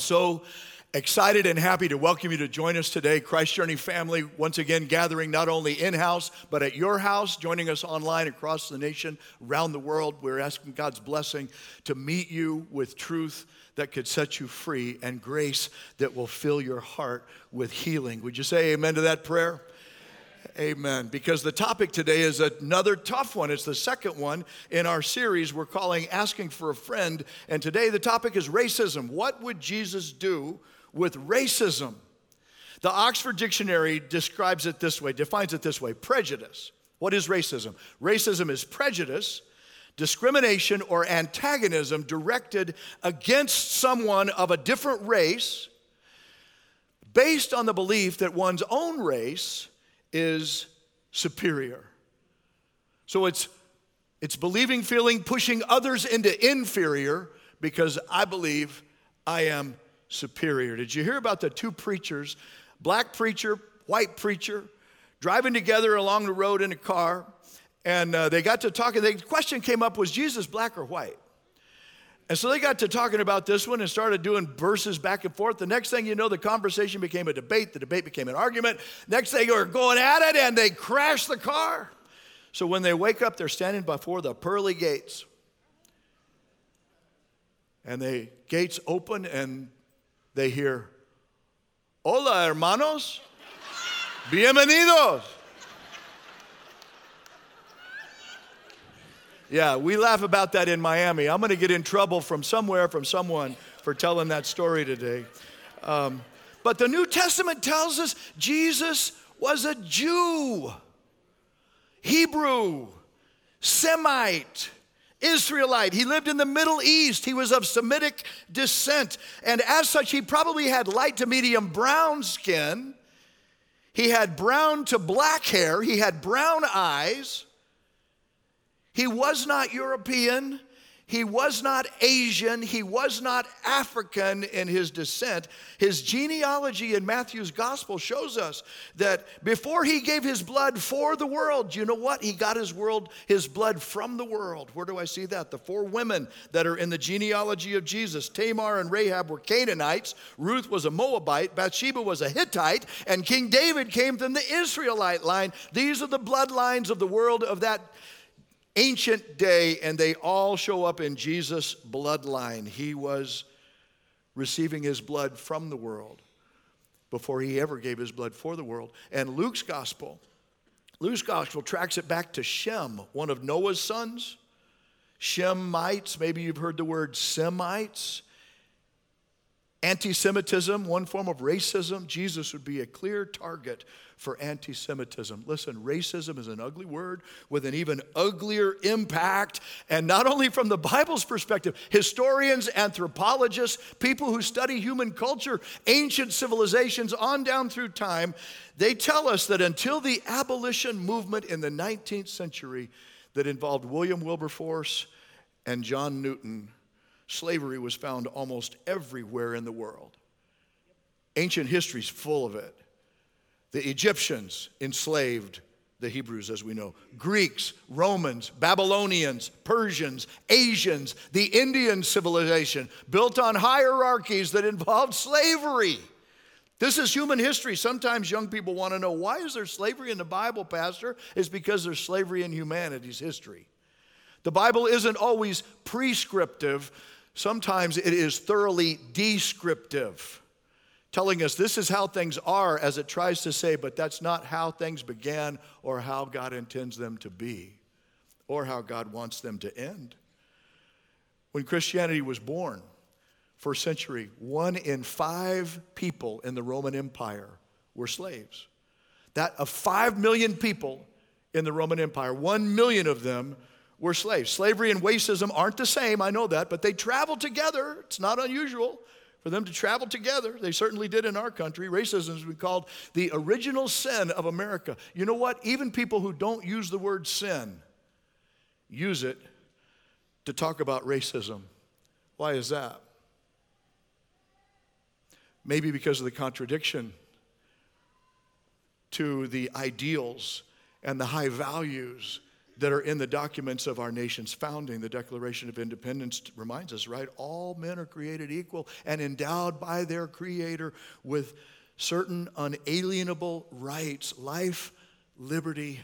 so excited and happy to welcome you to join us today. Christ Journey family, once again, gathering not only in house, but at your house, joining us online across the nation, around the world. We're asking God's blessing to meet you with truth that could set you free and grace that will fill your heart with healing. Would you say amen to that prayer? Amen. Because the topic today is another tough one. It's the second one in our series we're calling Asking for a Friend. And today the topic is racism. What would Jesus do with racism? The Oxford Dictionary describes it this way, defines it this way prejudice. What is racism? Racism is prejudice, discrimination, or antagonism directed against someone of a different race based on the belief that one's own race is superior. So it's, it's believing, feeling, pushing others into inferior because I believe I am superior. Did you hear about the two preachers, black preacher, white preacher, driving together along the road in a car? And uh, they got to talking. The question came up was Jesus black or white? And so they got to talking about this one and started doing verses back and forth. The next thing you know, the conversation became a debate. The debate became an argument. Next thing, they were going at it and they crashed the car. So when they wake up, they're standing before the pearly gates. And the gates open and they hear, Hola, hermanos. Bienvenidos. Yeah, we laugh about that in Miami. I'm going to get in trouble from somewhere, from someone, for telling that story today. Um, but the New Testament tells us Jesus was a Jew, Hebrew, Semite. Israelite. He lived in the Middle East. He was of Semitic descent. And as such, he probably had light to medium brown skin. He had brown to black hair. He had brown eyes. He was not European. He was not Asian. He was not African in his descent. His genealogy in Matthew's gospel shows us that before he gave his blood for the world, you know what? He got his world, his blood from the world. Where do I see that? The four women that are in the genealogy of Jesus, Tamar and Rahab were Canaanites, Ruth was a Moabite, Bathsheba was a Hittite, and King David came from the Israelite line. These are the bloodlines of the world of that ancient day, and they all show up in Jesus' bloodline. He was receiving his blood from the world before he ever gave his blood for the world. And Luke's gospel, Luke's gospel tracks it back to Shem, one of Noah's sons. Shemites, maybe you've heard the word Semites. Anti Semitism, one form of racism. Jesus would be a clear target for anti Semitism. Listen, racism is an ugly word with an even uglier impact. And not only from the Bible's perspective, historians, anthropologists, people who study human culture, ancient civilizations on down through time, they tell us that until the abolition movement in the 19th century that involved William Wilberforce and John Newton, slavery was found almost everywhere in the world. Ancient history is full of it. The Egyptians enslaved the Hebrews, as we know, Greeks, Romans, Babylonians, Persians, Asians, the Indian civilization built on hierarchies that involved slavery. This is human history. Sometimes young people want to know why is there slavery in the Bible, Pastor? It's because there's slavery in humanity's history. The Bible isn't always prescriptive, sometimes it is thoroughly descriptive telling us this is how things are as it tries to say, but that's not how things began or how God intends them to be or how God wants them to end. When Christianity was born, first century, one in five people in the Roman Empire were slaves. That of five million people in the Roman Empire, one million of them were slaves. Slavery and racism aren't the same, I know that, but they travel together. It's not unusual for them to travel together. They certainly did in our country. Racism has been called the original sin of America. You know what? Even people who don't use the word sin use it to talk about racism. Why is that? Maybe because of the contradiction to the ideals and the high values that are in the documents of our nation's founding. The Declaration of Independence reminds us, right? All men are created equal and endowed by their Creator with certain unalienable rights life, liberty,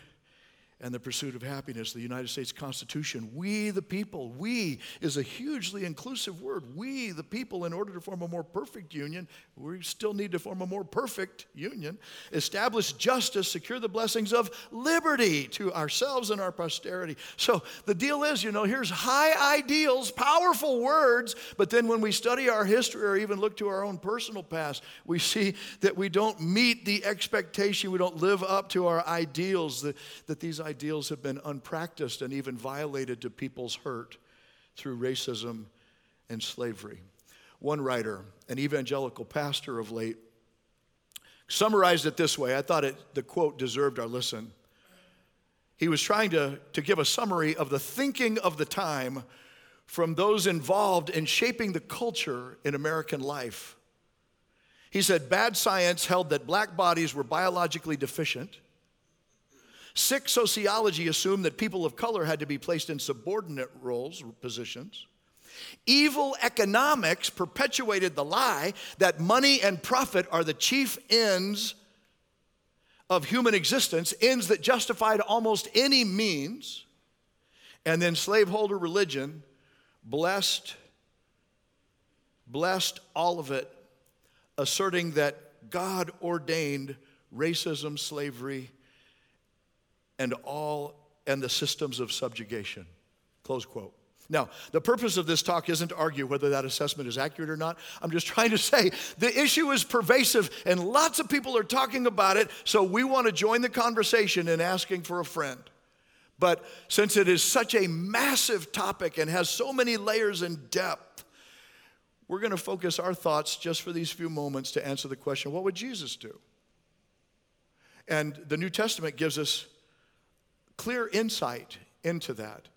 and the pursuit of happiness, the United States Constitution. We, the people, we is a hugely inclusive word. We, the people, in order to form a more perfect union, we still need to form a more perfect union, establish justice, secure the blessings of liberty to ourselves and our posterity. So the deal is, you know, here's high ideals, powerful words, but then when we study our history or even look to our own personal past, we see that we don't meet the expectation, we don't live up to our ideals, that, that these ideals have been unpracticed and even violated to people's hurt through racism and slavery. One writer, an evangelical pastor of late, summarized it this way. I thought it, the quote deserved our listen. He was trying to, to give a summary of the thinking of the time from those involved in shaping the culture in American life. He said, Bad science held that black bodies were biologically deficient Sick sociology assumed that people of color had to be placed in subordinate roles positions. Evil economics perpetuated the lie that money and profit are the chief ends of human existence, ends that justified almost any means. And then slaveholder religion blessed blessed all of it asserting that God ordained racism, slavery, and all and the systems of subjugation. Close quote. Now, the purpose of this talk isn't to argue whether that assessment is accurate or not. I'm just trying to say the issue is pervasive and lots of people are talking about it, so we want to join the conversation in asking for a friend. But since it is such a massive topic and has so many layers and depth, we're going to focus our thoughts just for these few moments to answer the question what would Jesus do? And the New Testament gives us clear insight into that.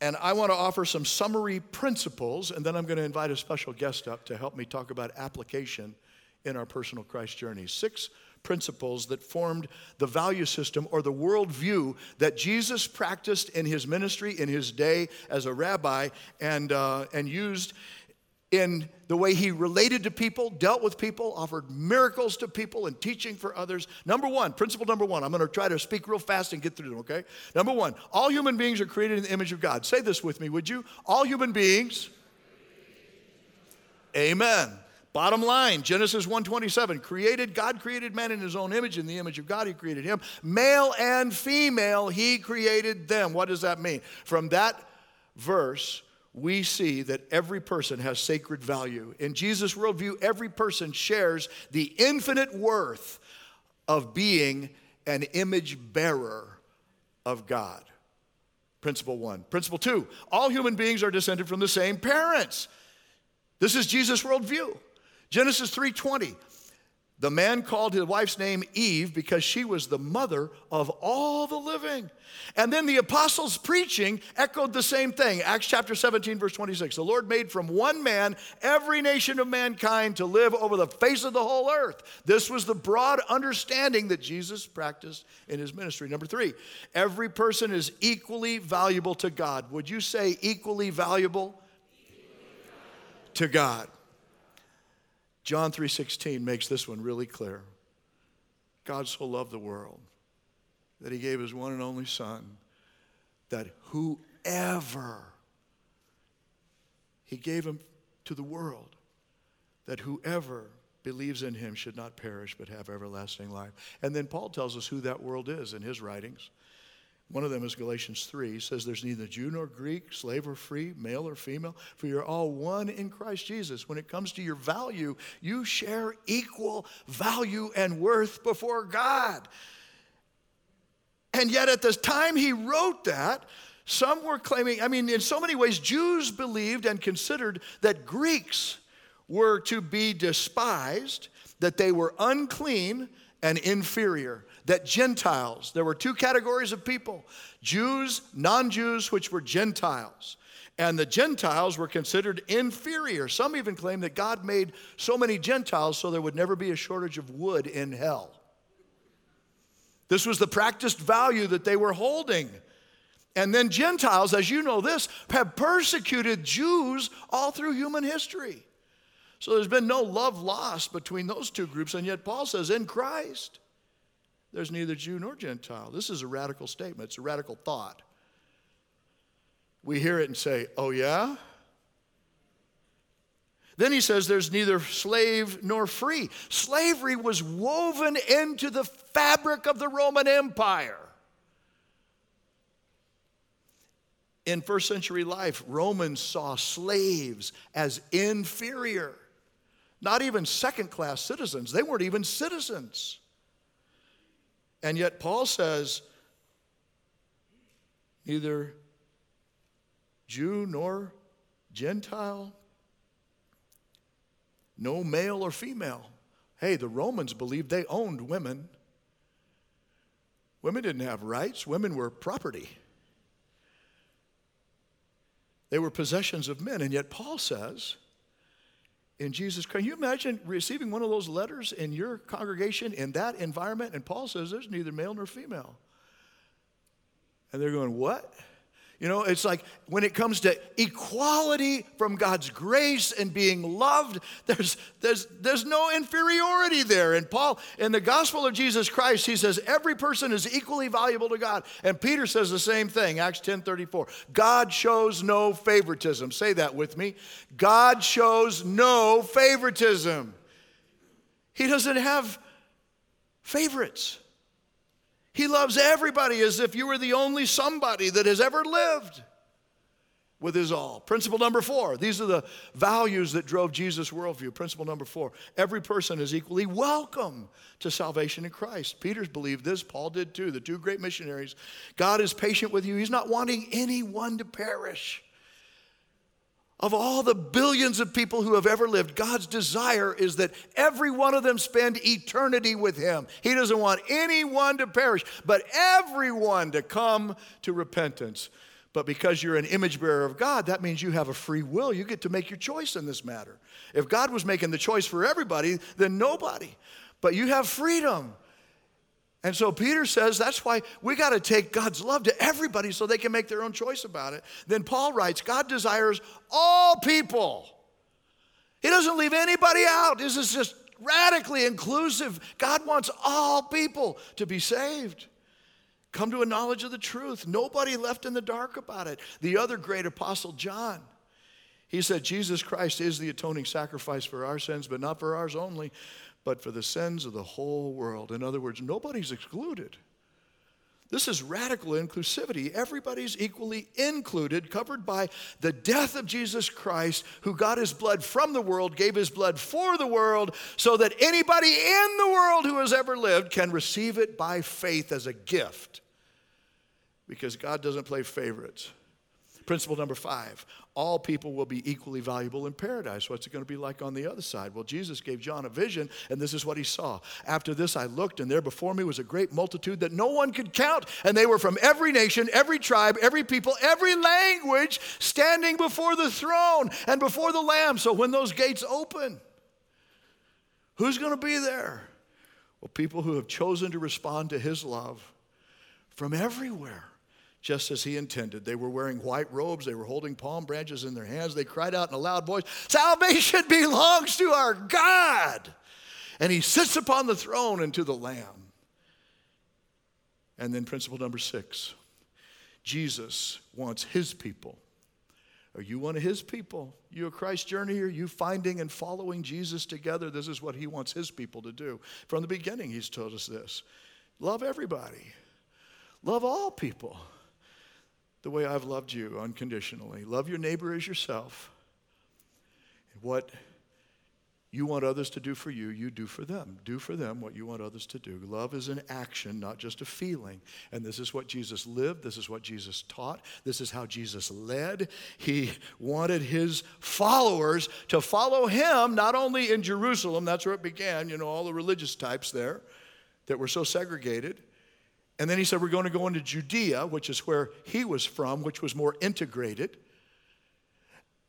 And I want to offer some summary principles, and then I'm going to invite a special guest up to help me talk about application in our personal Christ journey. Six principles that formed the value system or the worldview that Jesus practiced in his ministry, in his day as a rabbi, and, uh, and used in the way he related to people, dealt with people, offered miracles to people, and teaching for others. Number one, principle number one, I'm to try to speak real fast and get through them, okay? Number one, all human beings are created in the image of God. Say this with me, would you? All human beings, amen. Bottom line, Genesis 1:27, created God created man in his own image in the image of God he created him. Male and female he created them. What does that mean? From that verse, we see that every person has sacred value. In Jesus' worldview, every person shares the infinite worth of being an image bearer of God. Principle one. Principle two all human beings are descended from the same parents. This is Jesus' worldview. Genesis 3:20. The man called his wife's name Eve because she was the mother of all the living. And then the apostles' preaching echoed the same thing. Acts chapter 17, verse 26. The Lord made from one man every nation of mankind to live over the face of the whole earth. This was the broad understanding that Jesus practiced in his ministry. Number three, every person is equally valuable to God. Would you say equally valuable? Equally to God. John 3:16 makes this one really clear. God so loved the world that he gave his one and only son that whoever he gave him to the world that whoever believes in him should not perish but have everlasting life. And then Paul tells us who that world is in his writings. One of them is Galatians 3. He says, There's neither Jew nor Greek, slave or free, male or female, for you're all one in Christ Jesus. When it comes to your value, you share equal value and worth before God. And yet, at the time he wrote that, some were claiming, I mean, in so many ways, Jews believed and considered that Greeks were to be despised, that they were unclean and inferior that Gentiles, there were two categories of people Jews, non Jews, which were Gentiles. And the Gentiles were considered inferior. Some even claim that God made so many Gentiles so there would never be a shortage of wood in hell. This was the practiced value that they were holding. And then Gentiles, as you know this, have persecuted Jews all through human history. So there's been no love lost between those two groups, and yet Paul says, in Christ, there's neither Jew nor Gentile. This is a radical statement, it's a radical thought. We hear it and say, oh, yeah? Then he says there's neither slave nor free. Slavery was woven into the fabric of the Roman Empire. In first century life, Romans saw slaves as inferior, not even second class citizens. They weren't even citizens. And yet, Paul says, neither Jew nor Gentile, no male or female. Hey, the Romans believed they owned women. Women didn't have rights, women were property. They were possessions of men. And yet, Paul says, in Jesus Christ, can you imagine receiving one of those letters in your congregation in that environment? And Paul says, there's neither male nor female. And they're going, What? You know, it's like when it comes to equality from God's grace and being loved, there's, there's, there's no inferiority there. And Paul, in the gospel of Jesus Christ, he says every person is equally valuable to God. And Peter says the same thing, Acts 10 34. God shows no favoritism. Say that with me. God shows no favoritism. He doesn't have favorites. He loves everybody as if you were the only somebody that has ever lived with his all. Principle number four these are the values that drove Jesus' worldview. Principle number four every person is equally welcome to salvation in Christ. Peter's believed this, Paul did too, the two great missionaries. God is patient with you, he's not wanting anyone to perish. Of all the billions of people who have ever lived, God's desire is that every one of them spend eternity with Him. He doesn't want anyone to perish, but everyone to come to repentance. But because you're an image bearer of God, that means you have a free will. You get to make your choice in this matter. If God was making the choice for everybody, then nobody. But you have freedom. And so Peter says that's why we got to take God's love to everybody so they can make their own choice about it. Then Paul writes God desires all people. He doesn't leave anybody out. This is just radically inclusive. God wants all people to be saved. Come to a knowledge of the truth. Nobody left in the dark about it. The other great apostle, John, he said, Jesus Christ is the atoning sacrifice for our sins, but not for ours only, but for the sins of the whole world. In other words, nobody's excluded. This is radical inclusivity. Everybody's equally included, covered by the death of Jesus Christ, who got his blood from the world, gave his blood for the world, so that anybody in the world who has ever lived can receive it by faith as a gift. Because God doesn't play favorites. Principle number five all people will be equally valuable in paradise. What's it going to be like on the other side? Well, Jesus gave John a vision, and this is what he saw. After this, I looked, and there before me was a great multitude that no one could count, and they were from every nation, every tribe, every people, every language, standing before the throne and before the Lamb. So when those gates open, who's going to be there? Well, people who have chosen to respond to his love from everywhere just as he intended. They were wearing white robes, they were holding palm branches in their hands. They cried out in a loud voice, Salvation belongs to our God! And he sits upon the throne and to the Lamb. And then, principle number six Jesus wants his people. Are you one of his people? You a Christ journey? Are you finding and following Jesus together? This is what he wants his people to do. From the beginning, he's told us this love everybody, love all people the way I've loved you unconditionally. Love your neighbor as yourself. What you want others to do for you, you do for them. Do for them what you want others to do. Love is an action, not just a feeling. And this is what Jesus lived. This is what Jesus taught. This is how Jesus led. He wanted his followers to follow him, not only in Jerusalem, that's where it began, you know, all the religious types there that were so segregated, and then he said, We're going to go into Judea, which is where he was from, which was more integrated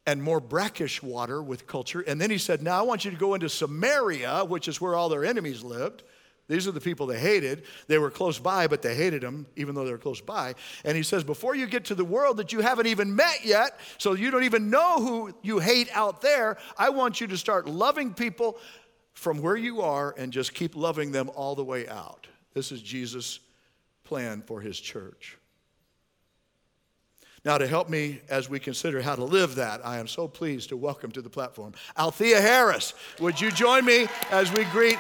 and more brackish water with culture. And then he said, Now I want you to go into Samaria, which is where all their enemies lived, These are the people they hated. They were close by, but they hated them, even though they were close by. And he says, Before you get to the world that you haven't even met yet, so you don't even know who you hate out there, I want you to start loving people from where you are and just keep loving them all the way out. This is Jesus' plan for his church. Now, to help me as we consider how to live that, I am so pleased to welcome to the platform Althea Harris. Would you join me as we greet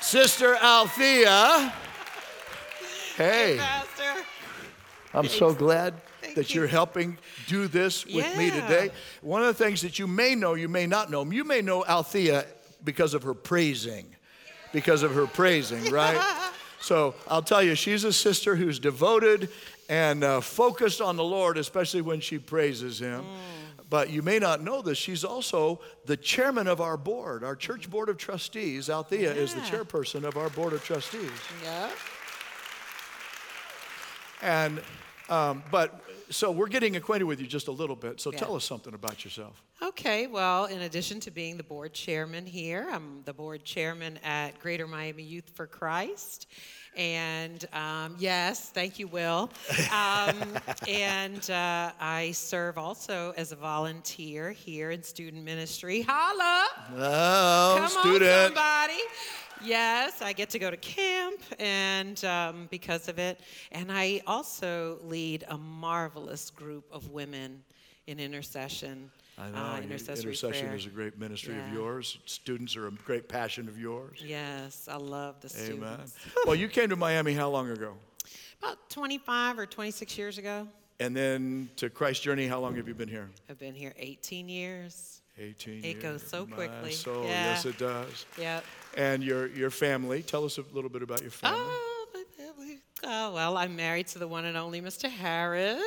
Sister Althea? Hey. Pastor. I'm so glad Thank that you. you're helping do this with me today. One of the things that you may know, you may not know, you may know Althea because of her praising, because of her praising, right? So I'll tell you, she's a sister who's devoted and uh, focused on the Lord, especially when she praises Him. But you may not know this, she's also the chairman of our board, our church board of trustees. Althea is the chairperson of our board of trustees. Yeah. And, um, but, so we're getting acquainted with you just a little bit. So Yeah. tell us something about yourself. Okay, well, in addition to being the board chairman here, I'm the board chairman at Greater Miami Youth for Christ. And um, yes, thank you, Will. Um, and uh, I serve also as a volunteer here in student ministry. Holla! Oh, Come student. on, somebody. Yes, I get to go to camp, and um, because of it, and I also lead a marvelous group of women in intercession. I know. uh, intercession prayer. is a great ministry of yours. Students are a great passion of yours. Yes, I love the Amen. students. well, you came to Miami how long ago? About 25 or 26 years ago. And then to Christ Journey, how long have you been here? I've been here 18 years. 18 It goes so quickly. soul, Yeah. yes, it does. Yep. And your, your family, tell us a little bit about your family. Oh, my family. Oh, well, I'm married to the one and only Mr. Harris.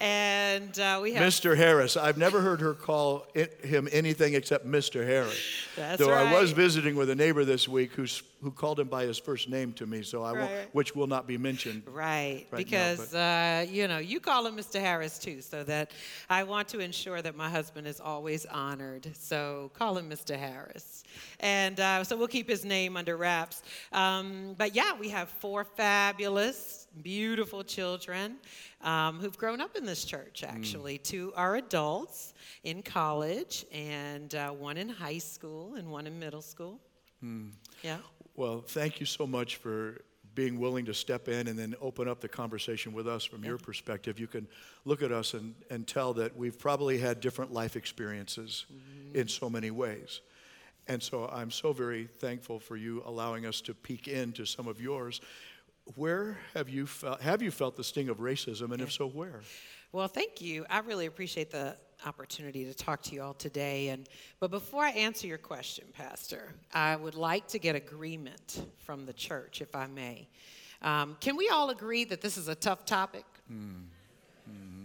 And uh, we have Mr. Harris. I've never heard her call it, him anything except Mr. Harris. That's Though I was visiting with a neighbor this week who's, who called him by his first name to me, so I won't, which will not be mentioned. Right, now, because uh, you know you call him Mr. Harris too, so that I want to ensure that my husband is always honored. So call him Mr. Harris, and uh, so we'll keep his name under wraps. Um, but yeah, we have four fabulous, beautiful children um, who've grown up in this church. Actually, two are adults in college, and uh, one in high school, and one in middle school. Yeah. Well, thank you so much for being willing to step in and then open up the conversation with us from your perspective. You can look at us and, and tell that we've probably had different life experiences mm-hmm. in so many ways. And so I'm so very thankful for you allowing us to peek into some of yours. Where have you felt, have you felt the sting of racism, and if so, where? Well, thank you. I really appreciate the opportunity to talk to you all today. And but before I answer your question, Pastor, I would like to get agreement from the church, if I may. Um, can we all agree that this is a tough topic?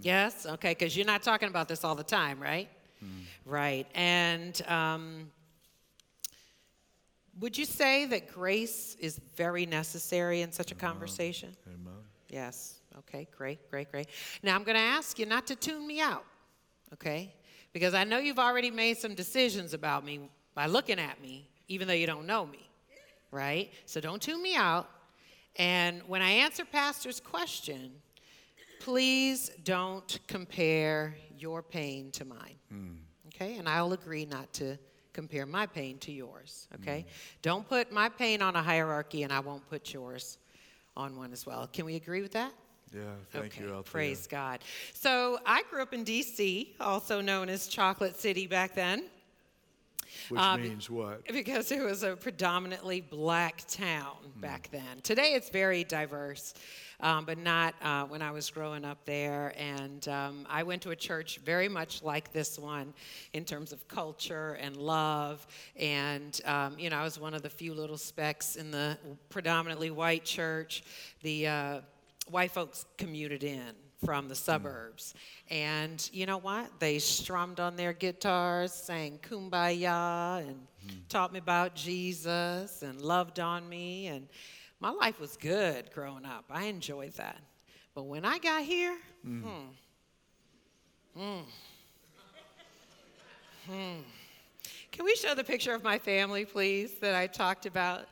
Yes. Okay. Because you're not talking about this all the time, right? Right. And um, would you say that grace is very necessary in such a conversation? Amen. Yes. Okay, great, great, great. Now I'm going to ask you not to tune me out, okay? Because I know you've already made some decisions about me by looking at me, even though you don't know me, right? So don't tune me out. And when I answer Pastor's question, please don't compare your pain to mine, hmm. okay? And I'll agree not to compare my pain to yours, okay? Hmm. Don't put my pain on a hierarchy, and I won't put yours on one as well. Can we agree with that? Yeah, thank okay, you, Althea. praise God. So I grew up in D.C., also known as Chocolate City back then, Which Um, means what? because it was a predominantly black town back then. Today it's very diverse, um, but not uh, when I was growing up there. And um, I went to a church very much like this one in terms of culture and love. And, um, you know, I was one of the few little specks in the predominantly white church. The uh, white folks commuted in from the suburbs. And you know what? They strummed on their guitars, sang kumbaya, and taught me about Jesus and loved on me. And my life was good growing up. I enjoyed that. But when I got here, hmm, hmm, hmm. Can we show the picture of my family, please, that I talked about?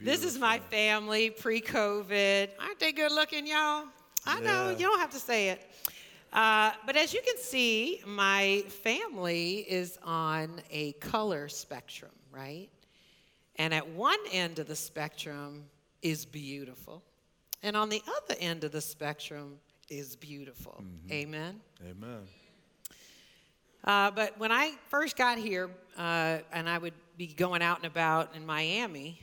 this is my family pre COVID. Aren't they good looking, y'all? I know, you don't have to say it. Uh, but as you can see, my family is on a color spectrum, right? And at one end of the spectrum is beautiful, and on the other end of the spectrum is beautiful. Amen. Amen. Uh, but when I first got here, uh, and I would be going out and about in Miami,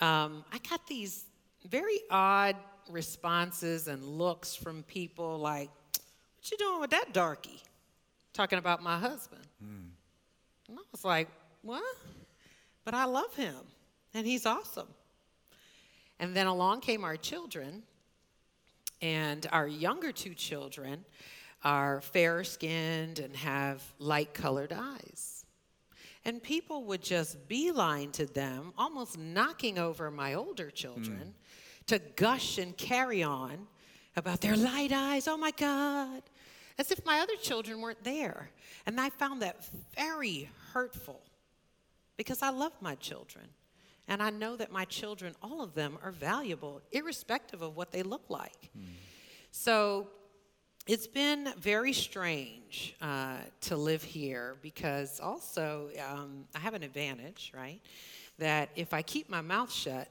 um, I got these very odd responses and looks from people like, "What you doing with that darky?" Talking about my husband. And I was like, "What?" But I love him, and he's awesome. And then along came our children, and our younger two children are fair skinned and have light colored eyes. And people would just beeline to them, almost knocking over my older children, hmm. to gush and carry on about their light eyes. Oh my God. As if my other children weren't there. And I found that very hurtful because I love my children. And I know that my children, all of them, are valuable, irrespective of what they look like. Hmm. So it's been very strange uh, to live here because also um, I have an advantage, right? That if I keep my mouth shut,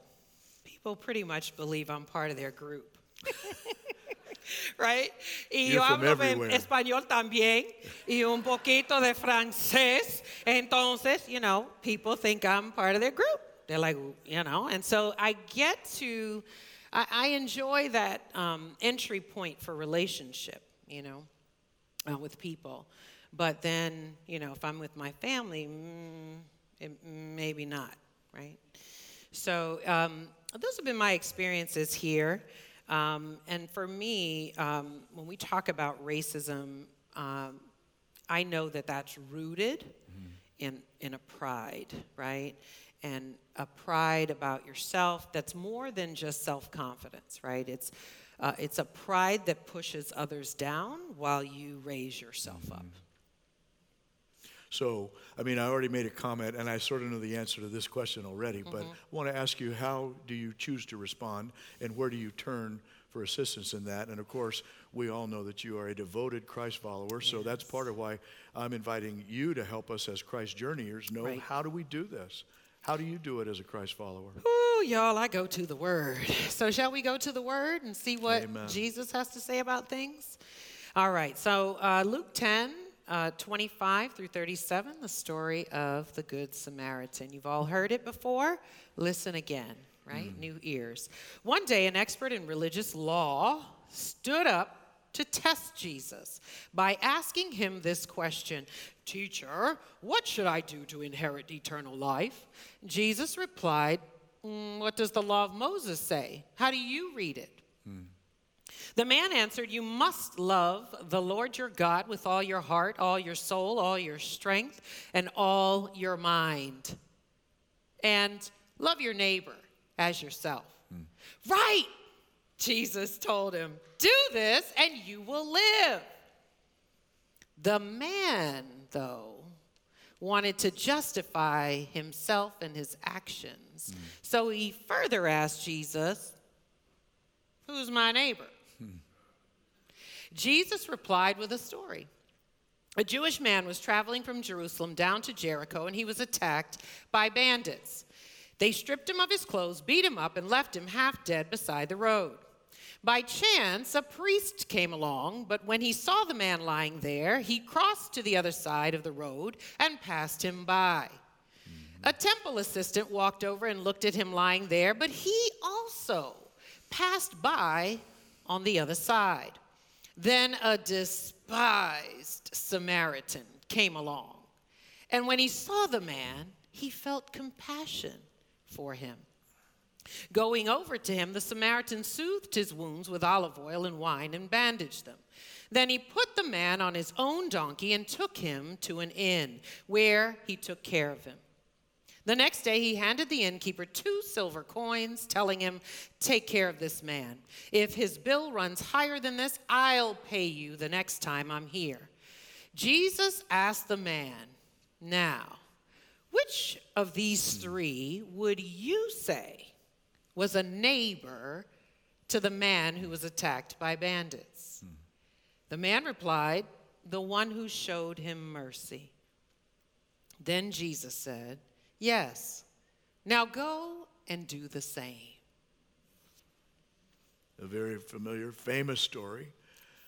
people pretty much believe I'm part of their group. right? Y yo hablo español también y un poquito de francés. Entonces, you know, people think I'm part of their group. They're like, you know, and so I get to, I, I enjoy that um, entry point for relationship, you know, uh, with people. But then, you know, if I'm with my family, mm, it, maybe not, right? So um, those have been my experiences here. Um, and for me, um, when we talk about racism, um, I know that that's rooted in, in a pride, right? And a pride about yourself that's more than just self confidence, right? It's, uh, it's a pride that pushes others down while you raise yourself up. So, I mean, I already made a comment, and I sort of know the answer to this question already, but Mm-hmm. I want to ask you how do you choose to respond, and where do you turn for assistance in that? And of course, we all know that you are a devoted Christ follower, so that's part of why I'm inviting you to help us as Christ journeyers know Right. how do we do this? How do you do it as a Christ follower? Ooh, y'all, I go to the Word. So, shall we go to the Word and see what Amen. Jesus has to say about things? All right, so uh, Luke 10, uh, 25 through 37, the story of the Good Samaritan. You've all heard it before. Listen again, right? New ears. One day, an expert in religious law stood up to test Jesus by asking him this question Teacher, what should I do to inherit eternal life? Jesus replied, "Mm, What does the law of Moses say? How do you read it? The man answered, You must love the Lord your God with all your heart, all your soul, all your strength, and all your mind. And love your neighbor as yourself. Right, Jesus told him. Do this and you will live. The man, though, wanted to justify himself and his actions. Hmm. So he further asked Jesus, Who's my neighbor? Hmm. Jesus replied with a story. A Jewish man was traveling from Jerusalem down to Jericho, and he was attacked by bandits. They stripped him of his clothes, beat him up, and left him half dead beside the road. By chance, a priest came along, but when he saw the man lying there, he crossed to the other side of the road and passed him by. A temple assistant walked over and looked at him lying there, but he also passed by on the other side. Then a despised Samaritan came along. And when he saw the man, he felt compassion for him. Going over to him, the Samaritan soothed his wounds with olive oil and wine and bandaged them. Then he put the man on his own donkey and took him to an inn, where he took care of him. The next day, he handed the innkeeper two silver coins, telling him, Take care of this man. If his bill runs higher than this, I'll pay you the next time I'm here. Jesus asked the man, Now, Which of these three would you say was a neighbor to the man who was attacked by bandits? The man replied, The one who showed him mercy. Then Jesus said, Yes, now go and do the same. A very familiar, famous story.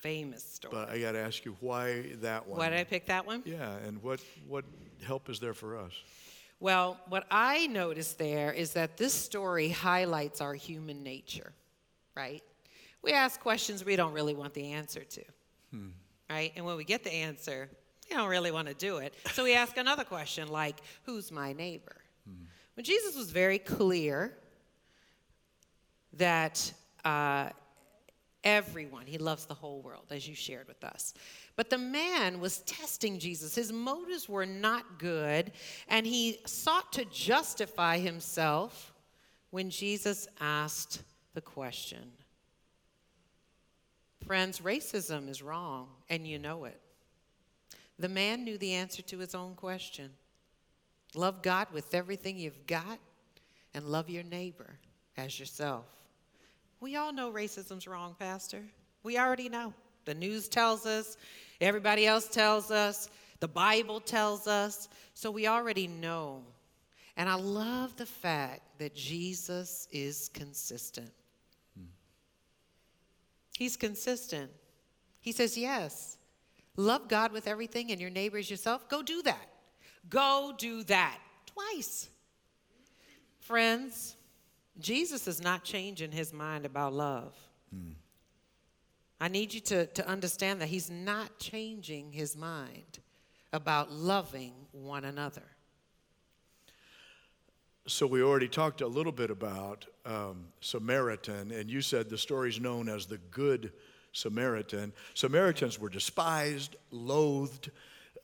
Famous story. But I got to ask you, why that one? Why did I pick that one? Yeah, and what, what help is there for us? Well, what I noticed there is that this story highlights our human nature, right? We ask questions we don't really want the answer to, right? And when we get the answer, we don't really want to do it. So we ask another question like, Who's my neighbor? When Jesus was very clear that uh, everyone, he loves the whole world, as you shared with us. But the man was testing Jesus. His motives were not good, and he sought to justify himself when Jesus asked the question. Friends, racism is wrong, and you know it. The man knew the answer to his own question love God with everything you've got, and love your neighbor as yourself. We all know racism's wrong, Pastor. We already know. The news tells us, everybody else tells us, the Bible tells us, so we already know. And I love the fact that Jesus is consistent. He's consistent. He says, Yes, love God with everything and your neighbors yourself. Go do that. Go do that. Twice. Friends, Jesus is not changing his mind about love. I need you to, to understand that he's not changing his mind about loving one another. So we already talked a little bit about um, Samaritan, and you said the story's known as the Good Samaritan. Samaritans were despised, loathed,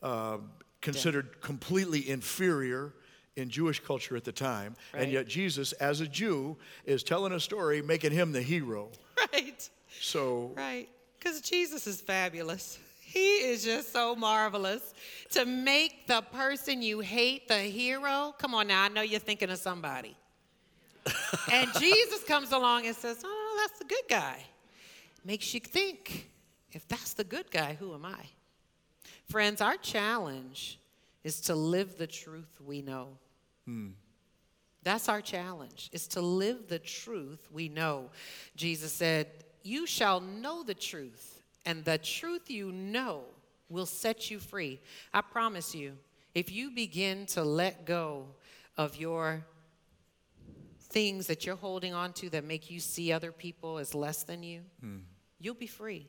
uh, considered completely inferior in Jewish culture at the time, Right. and yet Jesus, as a Jew, is telling a story, making him the hero. Right. So Right. Because Jesus is fabulous. He is just so marvelous. To make the person you hate the hero, come on now, I know you're thinking of somebody. and Jesus comes along and says, Oh, that's the good guy. Makes you think, if that's the good guy, who am I? Friends, our challenge is to live the truth we know. That's our challenge, is to live the truth we know. Jesus said, You shall know the truth, and the truth you know will set you free. I promise you, if you begin to let go of your things that you're holding on to that make you see other people as less than you, you'll be free.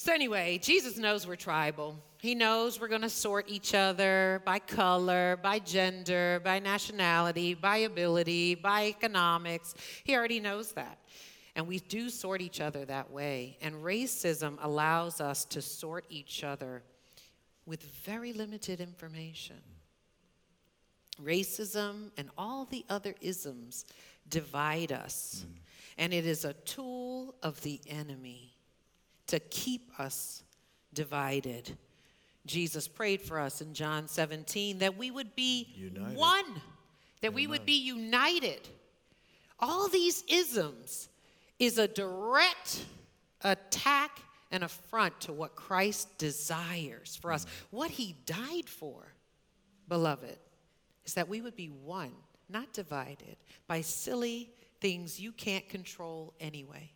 So, anyway, Jesus knows we're tribal. He knows we're going to sort each other by color, by gender, by nationality, by ability, by economics. He already knows that. And we do sort each other that way. And racism allows us to sort each other with very limited information. Racism and all the other isms divide us. Mm. And it is a tool of the enemy to keep us divided. Jesus prayed for us in John 17 that we would be United. one, that we would be united. All these isms is a direct attack and affront to what Christ desires for us. Mm-hmm. What he died for, beloved, is that we would be one, not divided by silly things you can't control anyway.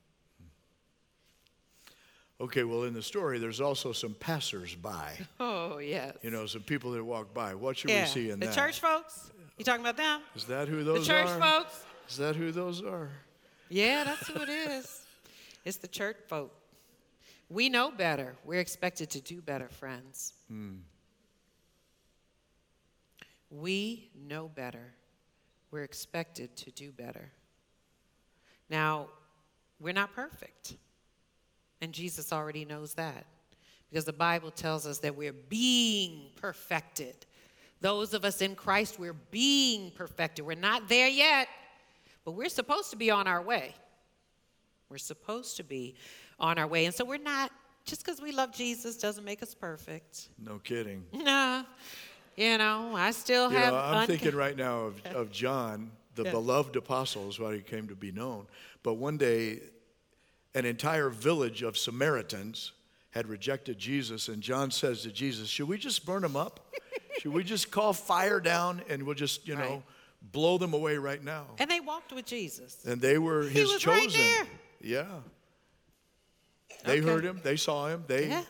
Okay, well, in the story, there's also some passersby. Oh, yes. You know, some people that walk by. What should yeah. we see in the that? The church folks? You talking about them? Is that who those are? The church are? folks? Is that who those are? Yeah, that's who it is. It's the church folk. We know better. We're expected to do better, friends. Hmm. We know better. We're expected to do better. Now, we're not perfect. And Jesus already knows that because the Bible tells us that we're being perfected. Those of us in Christ, we're being perfected. We're not there yet, but we're supposed to be on our way. We're supposed to be on our way. And so we're not, just because we love Jesus doesn't make us perfect. No kidding. Nah. You know, I still You have. know, I'm thinking right now of, of John, the Yeah. beloved apostle is what he came to be known. But one day, an entire village of Samaritans had rejected Jesus, and John says to Jesus, Should we just burn them up? Should we just call fire down and we'll just, you know, Right. blow them away right now? And they walked with Jesus. And they were He his was chosen. right there. Yeah. They Okay. heard him, they saw him, they Yeah.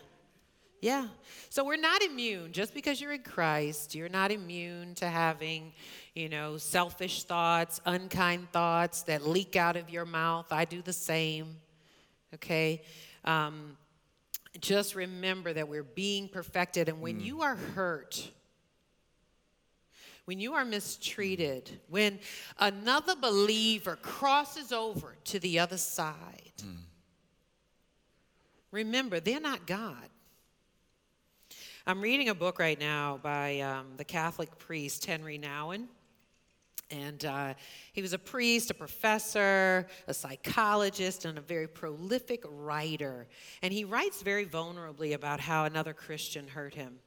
Yeah. So we're not immune. Just because you're in Christ, you're not immune to having, you know, selfish thoughts, unkind thoughts that leak out of your mouth. I do the same. Okay? Um, just remember that we're being perfected. And when you are hurt, when you are mistreated, when another believer crosses over to the other side, remember, they're not God. I'm reading a book right now by um, the Catholic priest Henri Nouwen. And uh, he was a priest, a professor, a psychologist, and a very prolific writer. And he writes very vulnerably about how another Christian hurt him.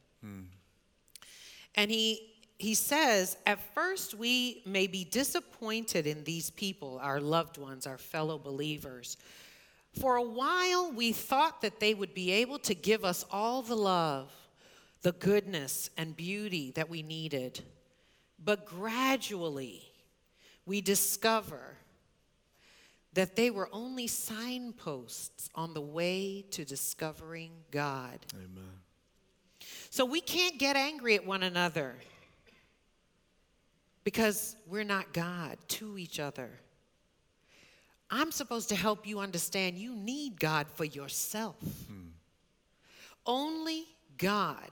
And he, he says, at first we may be disappointed in these people, our loved ones, our fellow believers. For a while we thought that they would be able to give us all the love, the goodness, and beauty that we needed. But gradually we discover that they were only signposts on the way to discovering God. Amen. So we can't get angry at one another because we're not God to each other. I'm supposed to help you understand you need God for yourself. Hmm. Only God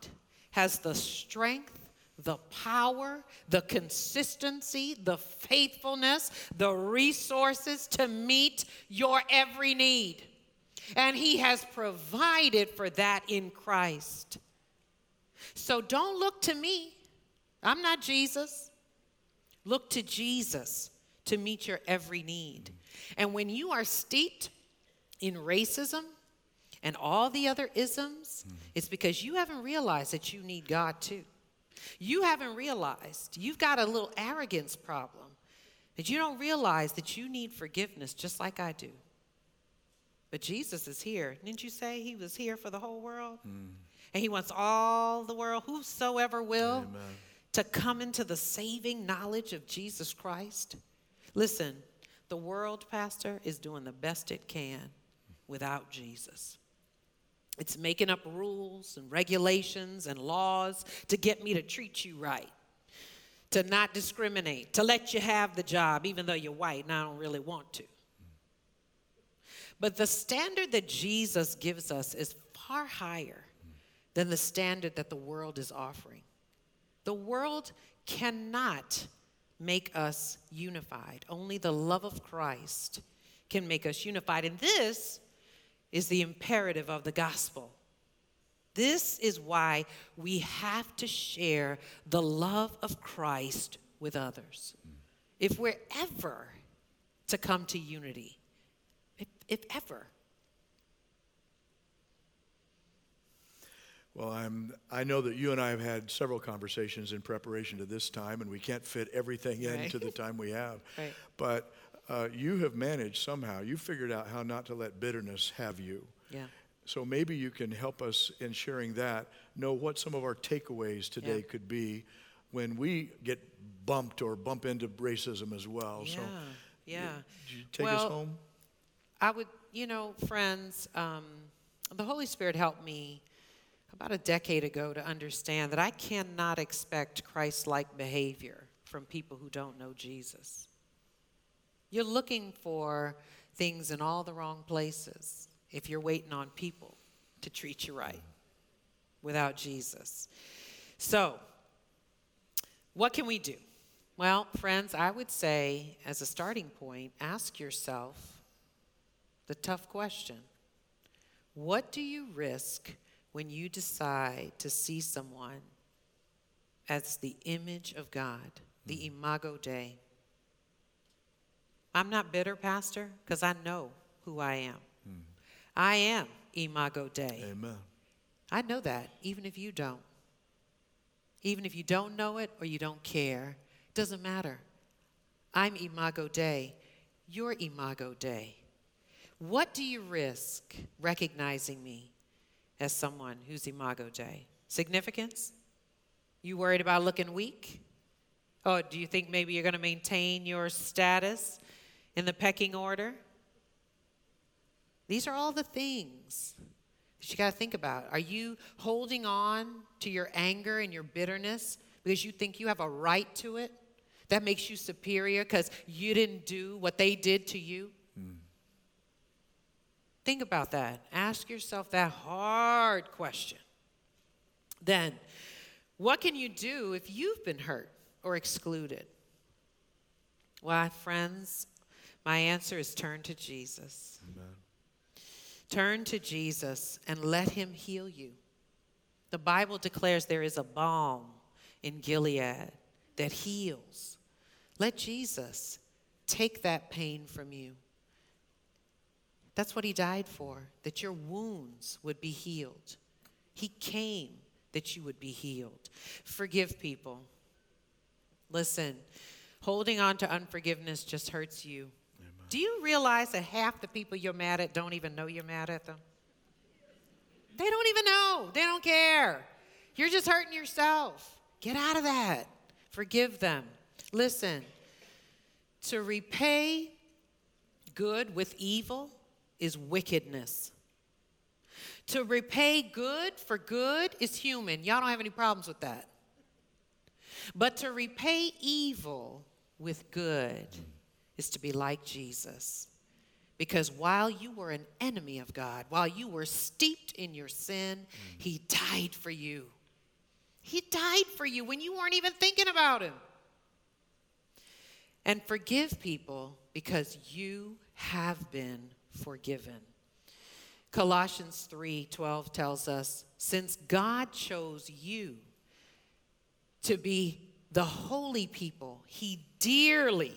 has the strength, the power, the consistency, the faithfulness, the resources to meet your every need. And He has provided for that in Christ. So don't look to me. I'm not Jesus. Look to Jesus to meet your every need. And when you are steeped in racism and all the other isms, mm-hmm. it's because you haven't realized that you need God too. You haven't realized you've got a little arrogance problem, that you don't realize that you need forgiveness just like I do. But Jesus is here. Didn't you say he was here for the whole world? Hmm. And he wants all the world, whosoever will, Amen. to come into the saving knowledge of Jesus Christ. Listen, the world, Pastor, is doing the best it can without Jesus. It's making up rules and regulations and laws to get me to treat you right, to not discriminate, to let you have the job even though you're white and I don't really want to. But the standard that Jesus gives us is far higher than the standard that the world is offering. The world cannot make us unified. Only the love of Christ can make us unified. And this is the imperative of the gospel. This is why we have to share the love of Christ with others. If we're ever to come to unity, if, if ever. Well, I'm, I know that you and I have had several conversations in preparation to this time, and we can't fit everything Right. into the time we have. Right. But uh, you have managed somehow, you figured out how not to let bitterness have you. Yeah. So maybe you can help us in sharing that, know what some of our takeaways today Yeah. could be when we get bumped or bump into racism as well. Yeah. So Yeah. Did you take us home? I would, you know, friends, um, the Holy Spirit helped me about a decade ago to understand that I cannot expect Christ like behavior from people who don't know Jesus. You're looking for things in all the wrong places if you're waiting on people to treat you right without Jesus. So, what can we do? Well, friends, I would say, as a starting point, ask yourself the tough question What do you risk when you decide to see someone as the image of God, the mm-hmm. Imago Dei? I'm not bitter, Pastor, because I know who I am. Hmm. I am Imago Dei. Amen. I know that, even if you don't. even if you don't know it or you don't care. Doesn't matter. I'm Imago Dei. You're Imago Dei. What do you risk recognizing me as someone who's Imago Dei? Significance? You worried about looking weak? Oh, do you think maybe you're going to maintain your status in the pecking order? These are all the things that you got to think about. Are you holding on to your anger and your bitterness because you think you have a right to it? That makes you superior because you didn't do what they did to you? Mm. Think about that. Ask yourself that hard question. Then, what can you do if you've been hurt or excluded? Well, friends, my answer is turn to Jesus. Amen. Turn to Jesus and let him heal you. The Bible declares there is a balm in Gilead that heals. Let Jesus take that pain from you. That's what he died for, that your wounds would be healed. He came that you would be healed. Forgive people. Listen, holding on to unforgiveness just hurts you. Do you realize that half the people you're mad at don't even know you're mad at them? They don't even know. They don't care. You're just hurting yourself. Get out of that. Forgive them. Listen, to repay good with evil is wickedness. To repay good for good is human. Y'all don't have any problems with that. But to repay evil with good is to be like Jesus. Because while you were an enemy of God, while you were steeped in your sin, He died for you. He died for you when you weren't even thinking about Him. And forgive people because you have been forgiven. Colossians 3:12 tells us, since God chose you to be the holy people he dearly,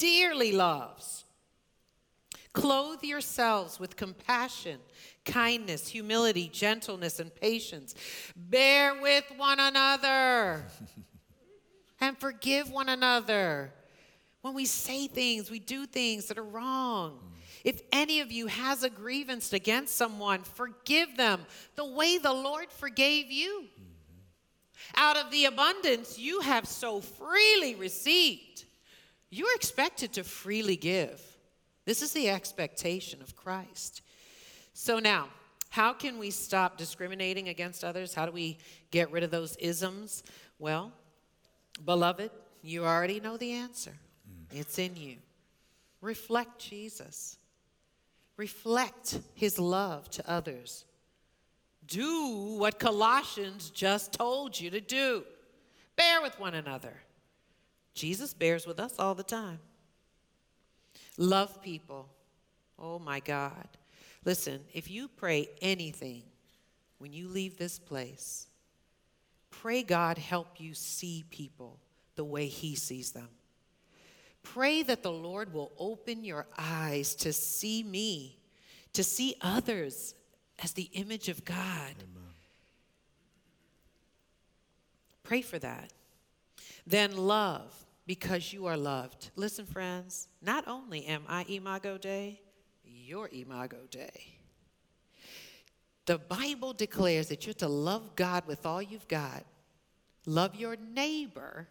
dearly loves. Clothe yourselves with compassion, kindness, humility, gentleness, and patience. Bear with one another and forgive one another. When we say things, we do things that are wrong. Mm. If any of you has a grievance against someone, forgive them the way the Lord forgave you. Mm-hmm. Out of the abundance you have so freely received, you're expected to freely give. This is the expectation of Christ. So now, how can we stop discriminating against others? How do we get rid of those isms? Well, beloved, you already know the answer. Mm. It's in you. Reflect Jesus. Reflect his love to others. Do what Colossians just told you to do. Bear with one another. Jesus bears with us all the time. Love people. Oh my God. Listen, if you pray anything when you leave this place, pray God help you see people the way He sees them. Pray that the Lord will open your eyes to see me, to see others as the image of God. Amen. Pray for that. Then love because you are loved. Listen, friends, not only am I Imago Dei, you're Imago Dei. The Bible declares that you're to love God with all you've got, love your neighbor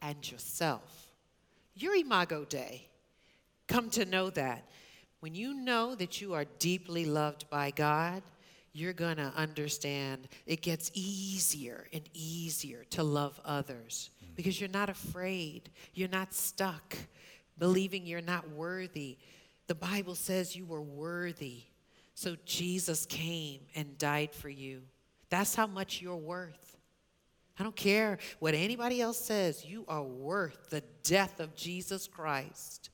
and yourself. You're Imago Dei. Come to know that. When you know that you are deeply loved by God, you're going to understand it gets easier and easier to love others because you're not afraid. You're not stuck believing you're not worthy. The Bible says you were worthy. So Jesus came and died for you. That's how much you're worth. I don't care what anybody else says, you are worth the death of Jesus Christ.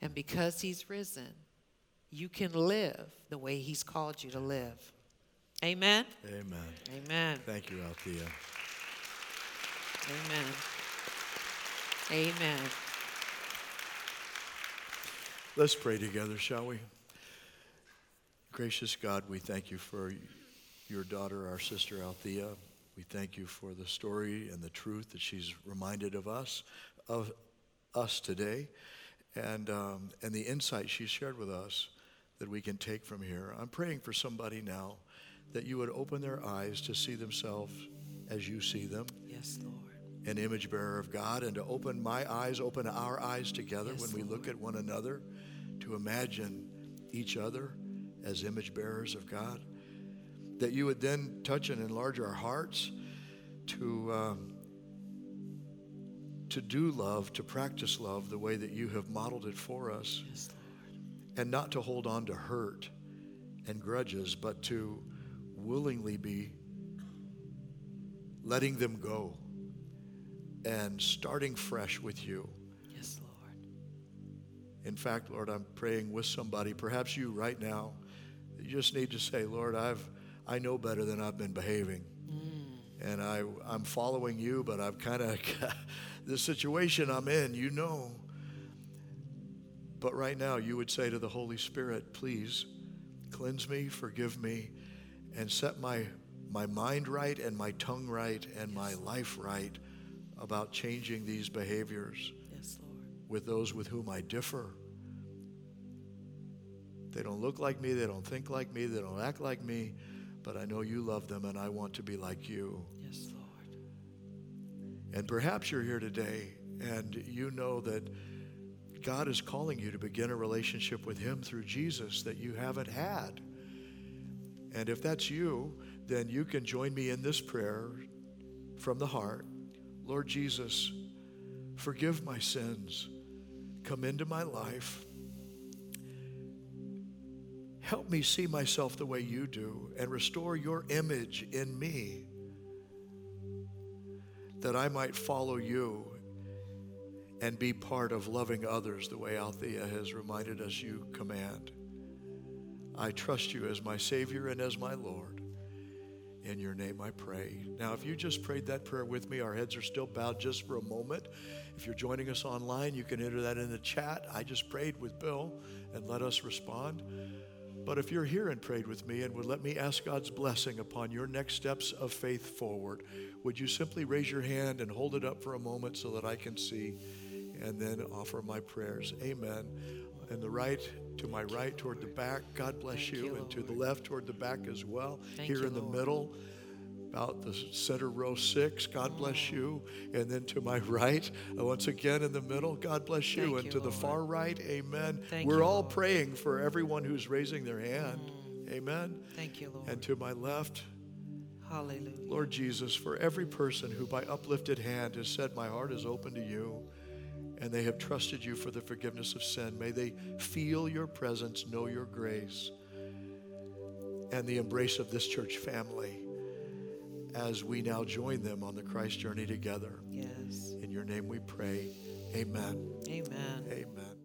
And because he's risen, you can live the way he's called you to live. Amen? Amen. Amen. Thank you, Althea. Amen. Amen. Let's pray together, shall we? Gracious God, we thank you for your daughter, our sister Althea. We thank you for the story and the truth that she's reminded of us, of us today, and, um, and the insight she shared with us that we can take from here. I'm praying for somebody now that you would open their eyes to see themselves as you see them. Yes, Lord. An image bearer of God, and to open my eyes, open our eyes together Yes, when we look at one another, to imagine each other as image bearers of God. That you would then touch and enlarge our hearts to, um, to do love, to practice love the way that you have modeled it for us. Yes, and not to hold on to hurt and grudges, but to willingly be letting them go and starting fresh with you. Yes, Lord. In fact, Lord, I'm praying with somebody, perhaps you right now, you just need to say, Lord, I've I know better than I've been behaving. Mm. And I, I'm following you, but I've kind of, the situation I'm in, you know. But right now, you would say to the Holy Spirit, please cleanse me, forgive me, and set my, my mind right and my tongue right and my life right about changing these behaviors Yes, Lord. with those with whom I differ. They don't look like me, they don't think like me, they don't act like me, but I know you love them and I want to be like you. Yes, Lord. And perhaps you're here today and you know that God is calling you to begin a relationship with Him through Jesus that you haven't had. And if that's you, then you can join me in this prayer from the heart Lord Jesus, forgive my sins, come into my life. Help me see myself the way you do and restore your image in me that I might follow you and be part of loving others the way Althea has reminded us you command. I trust you as my Savior and as my Lord. In your name I pray. Now, if you just prayed that prayer with me, our heads are still bowed just for a moment. If you're joining us online, you can enter that in the chat. I just prayed with Bill and let us respond. But if you're here and prayed with me and would let me ask God's blessing upon your next steps of faith forward, would you simply raise your hand and hold it up for a moment so that I can see and then offer my prayers? Amen. And the right, to my right, toward the back, God bless Thank you. you, And to the left, toward the back as well. Thank Here you, in the Lord. middle, about the center row six, God bless you. And then to my right, uh, once again in the middle, God bless you. And to the far right, amen. Thank We're all Lord. praying for everyone who's raising their hand. Amen. Thank you, Lord. And to my left, Hallelujah. Lord Jesus, for every person who by uplifted hand has said, My heart is open to you, and they have trusted you for the forgiveness of sin, may they feel your presence, know your grace, and the embrace of this church family as we now join them on the Christ journey together. Yes. In your name we pray. Amen. Amen. Amen.